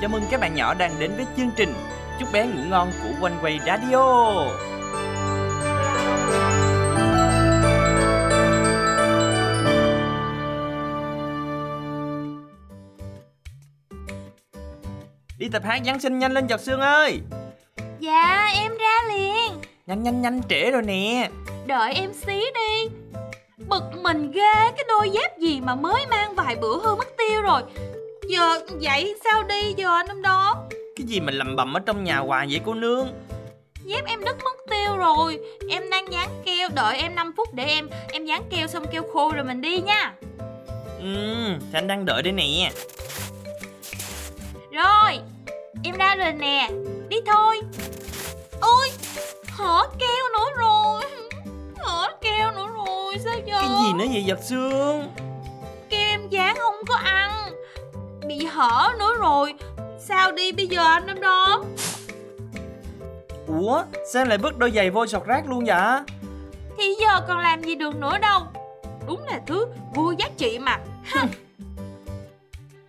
Chào mừng các bạn nhỏ đang đến với chương trình Chúc bé ngủ ngon của Quanh Quay Radio. Đi tập hát Giáng sinh nhanh lên giọt xương ơi. Dạ em ra liền. Nhanh nhanh nhanh trễ rồi nè. Đợi em xí đi. Bực mình ghê Cái đôi dép gì mà mới mang vài bữa hư mất tiêu rồi Giờ vậy sao đi giờ anh năm đó? Cái gì mà lầm bầm ở trong nhà hoài vậy cô nương? Dép em đứt mất tiêu rồi. Em đang dán keo Đợi em 5 phút để em Em dán keo xong keo khô rồi mình đi nha. Ừ, thì anh đang đợi đây nè. Rồi Em ra rồi nè. Đi thôi. Ôi Hở keo nữa rồi. Hở keo nữa rồi Sao giờ? Cái gì nữa vậy giọt xương Keo em dán không có ăn hở nữa rồi. Sao đi bây giờ anh năm đó Ủa sao lại vứt đôi giày vô sọt rác luôn vậy? Thì giờ còn làm gì được nữa đâu. Đúng là thứ vô giá trị mà.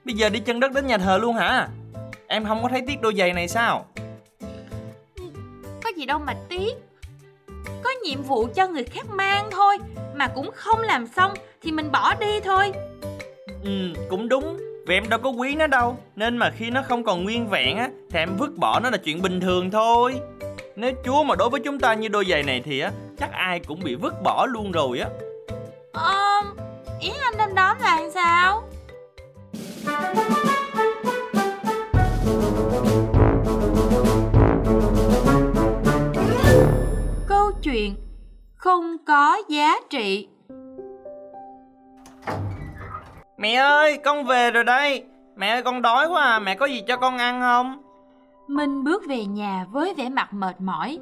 Bây giờ đi chân đất đến nhà thờ luôn hả? Em không có thấy tiếc đôi giày này sao? Có gì đâu mà tiếc. Có nhiệm vụ cho người khác mang thôi Mà cũng không làm xong Thì mình bỏ đi thôi. Ừ cũng đúng vì em đâu có quý nó đâu. Nên mà khi nó không còn nguyên vẹn á Thì em vứt bỏ nó là chuyện bình thường thôi. Nếu Chúa mà đối với chúng ta như đôi giày này thì á Chắc ai cũng bị vứt bỏ luôn rồi á. Ờ, ý anh năm đó là sao? Câu chuyện không có giá trị. Mẹ ơi con về rồi đây. Mẹ ơi con đói quá à. Mẹ có gì cho con ăn không? Minh bước về nhà với vẻ mặt mệt mỏi.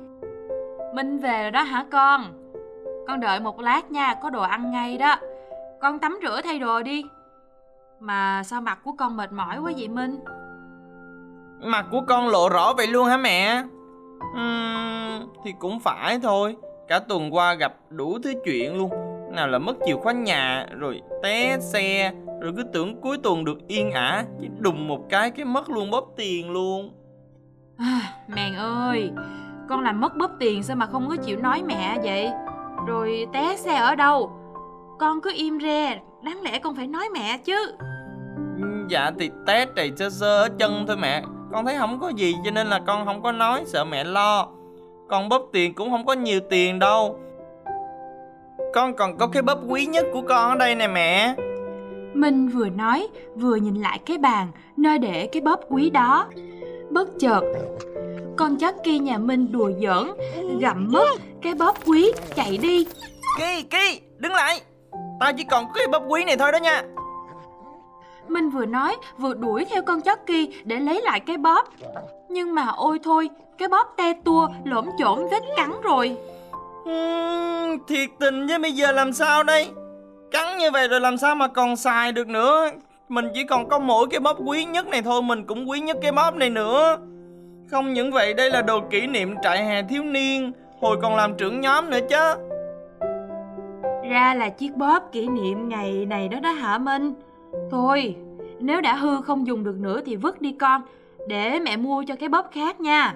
Minh về rồi đó hả con? Con đợi một lát nha, có đồ ăn ngay đó. Con tắm rửa thay đồ đi. Mà sao mặt của con mệt mỏi quá vậy Minh? Mặt của con lộ rõ vậy luôn hả mẹ? Ừm, Thì cũng phải thôi. Cả tuần qua gặp đủ thứ chuyện luôn Nào là mất chìa khóa nhà Rồi té xe Rồi cứ tưởng cuối tuần được yên ả Chỉ đùng một cái cái mất luôn bóp tiền luôn À, Mèn ơi, con làm mất bóp tiền sao mà không có chịu nói mẹ vậy? Rồi té xe ở đâu? Con cứ im re, đáng lẽ con phải nói mẹ chứ. Dạ thì té trầy sơ sơ ở chân thôi mẹ Con thấy không có gì cho nên là con không có nói Sợ mẹ lo Con bóp tiền cũng không có nhiều tiền đâu Con còn có cái bóp quý nhất của con ở đây nè mẹ Minh vừa nói, vừa nhìn lại cái bàn nơi để cái bóp quý đó. Bất chợt, con chó kia nhà Minh đùa giỡn, gặm mất cái bóp quý chạy đi. Kỳ, Kỳ, đứng lại Tao chỉ còn có cái bóp quý này thôi đó nha Minh vừa nói vừa đuổi theo con chó kia để lấy lại cái bóp. Nhưng mà ôi thôi, cái bóp te tua lổm chổm vết cắn rồi. Thiệt tình với bây giờ làm sao đây Cắn như vậy rồi làm sao mà còn xài được nữa Mình chỉ còn có mỗi cái bóp quý nhất này thôi Mình cũng quý nhất cái bóp này nữa Không những vậy đây là đồ kỷ niệm trại hè thiếu niên Hồi còn làm trưởng nhóm nữa chứ Ra là chiếc bóp kỷ niệm ngày này đó đó hả Minh? Thôi, nếu đã hư không dùng được nữa thì vứt đi con, để mẹ mua cho cái bóp khác nha.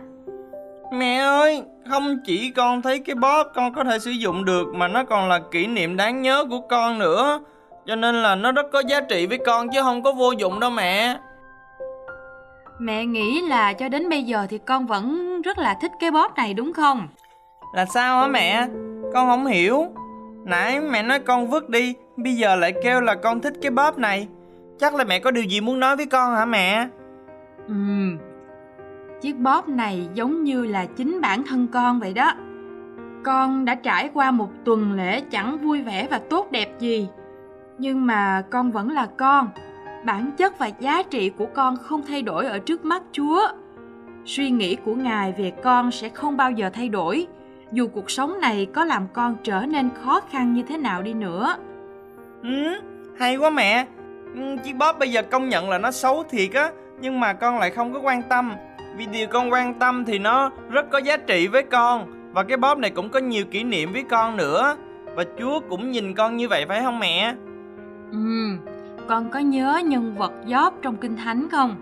Mẹ ơi Không chỉ con thấy cái bóp con có thể sử dụng được Mà nó còn là kỷ niệm đáng nhớ của con nữa Cho nên là nó rất có giá trị với con chứ không có vô dụng đâu mẹ Mẹ nghĩ là cho đến bây giờ thì con vẫn rất là thích cái bóp này đúng không? Là sao hả mẹ? Con không hiểu. Nãy mẹ nói con vứt đi, bây giờ lại kêu là con thích cái bóp này. Chắc là mẹ có điều gì muốn nói với con hả mẹ? Ừm, chiếc bóp này giống như là chính bản thân con vậy đó. Con đã trải qua một tuần lễ chẳng vui vẻ và tốt đẹp gì. Nhưng mà con vẫn là con. Bản chất và giá trị của con không thay đổi ở trước mắt Chúa. Suy nghĩ của Ngài về con sẽ không bao giờ thay đổi, dù cuộc sống này có làm con trở nên khó khăn như thế nào đi nữa. Ừ, hay quá mẹ. Ừ, chiếc bóp bây giờ công nhận là nó xấu thiệt á, nhưng mà con lại không có quan tâm. Vì điều con quan tâm thì nó rất có giá trị với con. Và cái bóp này cũng có nhiều kỷ niệm với con nữa. Và Chúa cũng nhìn con như vậy phải không mẹ? ừ con có nhớ nhân vật Gióp trong Kinh Thánh không?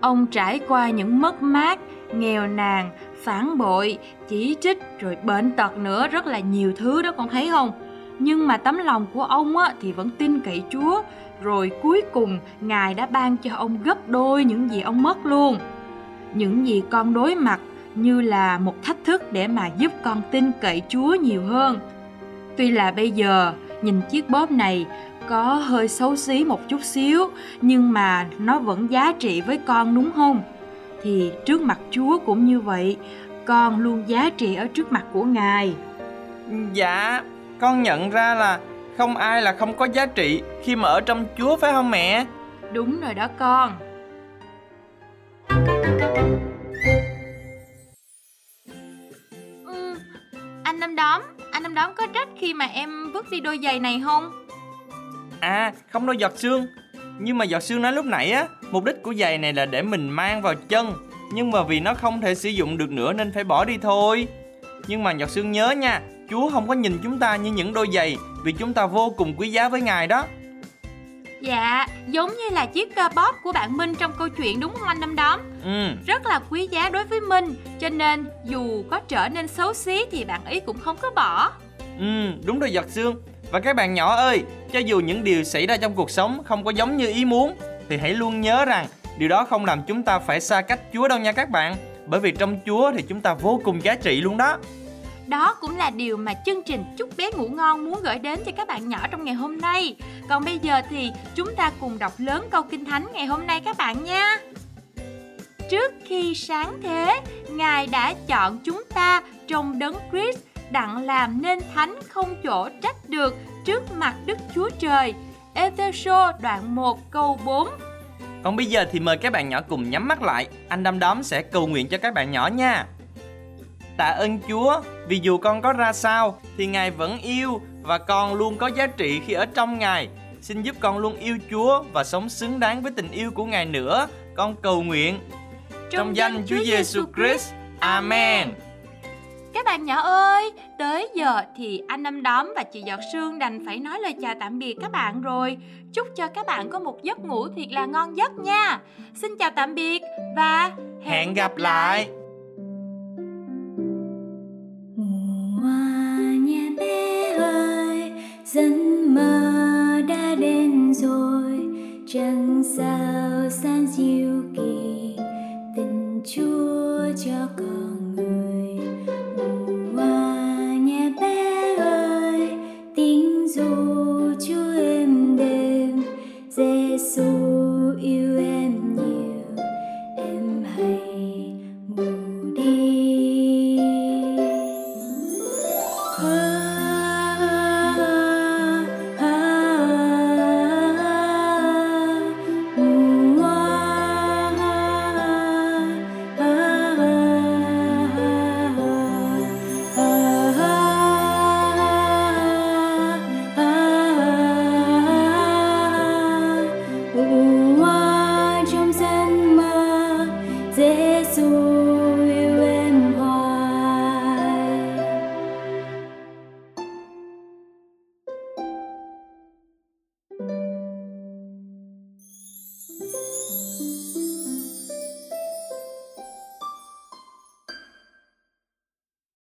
Ông trải qua những mất mát, nghèo nàn, phản bội, chỉ trích rồi bệnh tật nữa rất là nhiều thứ đó con thấy không? Nhưng mà tấm lòng của ông á, thì vẫn tin cậy Chúa Rồi cuối cùng Ngài đã ban cho ông gấp đôi những gì ông mất luôn những gì con đối mặt như là một thách thức để mà giúp con tin cậy Chúa nhiều hơn. Tuy là bây giờ nhìn chiếc bóp này có hơi xấu xí một chút xíu nhưng mà nó vẫn giá trị với con đúng không? Thì trước mặt chúa cũng như vậy con luôn giá trị ở trước mặt của ngài. Dạ con nhận ra là không ai là không có giá trị khi mà ở trong chúa phải không mẹ? Đúng rồi đó con năm đóm, anh năm đóm có trách khi mà em vứt đi đôi giày này không? À không đâu, giọt xương Nhưng mà giọt xương nói lúc nãy á, Mục đích của giày này là để mình mang vào chân. Nhưng mà vì nó không thể sử dụng được nữa nên phải bỏ đi thôi. Nhưng mà giọt xương nhớ nha, Chúa không có nhìn chúng ta như những đôi giày Vì chúng ta vô cùng quý giá với Ngài đó. Dạ, giống như là chiếc cơ bóp của bạn Minh trong câu chuyện đúng không anh Năm Đóm? Ừ. Rất là quý giá đối với Minh Cho nên dù có trở nên xấu xí thì bạn ấy cũng không có bỏ Ừ, đúng rồi giọt xương và các bạn nhỏ ơi, cho dù những điều xảy ra trong cuộc sống không có giống như ý muốn thì hãy luôn nhớ rằng điều đó không làm chúng ta phải xa cách Chúa đâu nha các bạn. Bởi vì trong Chúa thì chúng ta vô cùng giá trị luôn đó. Đó cũng là điều mà chương trình Chúc bé ngủ ngon muốn gửi đến cho các bạn nhỏ trong ngày hôm nay. Còn bây giờ thì chúng ta cùng đọc lớn câu kinh thánh ngày hôm nay các bạn nha. Trước khi sáng thế, Ngài đã chọn chúng ta trong đấng Christ đặng làm nên thánh không chỗ trách được trước mặt Đức Chúa Trời. Epheso đoạn 1 câu 4 Còn bây giờ thì mời các bạn nhỏ cùng nhắm mắt lại Anh Đâm Đóm sẽ cầu nguyện cho các bạn nhỏ nha Tạ ơn Chúa vì dù con có ra sao thì Ngài vẫn yêu và con luôn có giá trị khi ở trong Ngài. Xin giúp con luôn yêu Chúa và sống xứng đáng với tình yêu của Ngài nữa. Con cầu nguyện trong, trong danh Chúa Giêsu Christ. Amen. Các bạn nhỏ ơi, tới giờ thì anh Năm Đóm và chị Giọt Sương đành phải nói lời chào tạm biệt các bạn rồi. Chúc cho các bạn có một giấc ngủ thiệt là ngon giấc nha. Xin chào tạm biệt và hẹn, hẹn gặp lại. Mùa sao san diệu kỳ tình Chúa cho con người.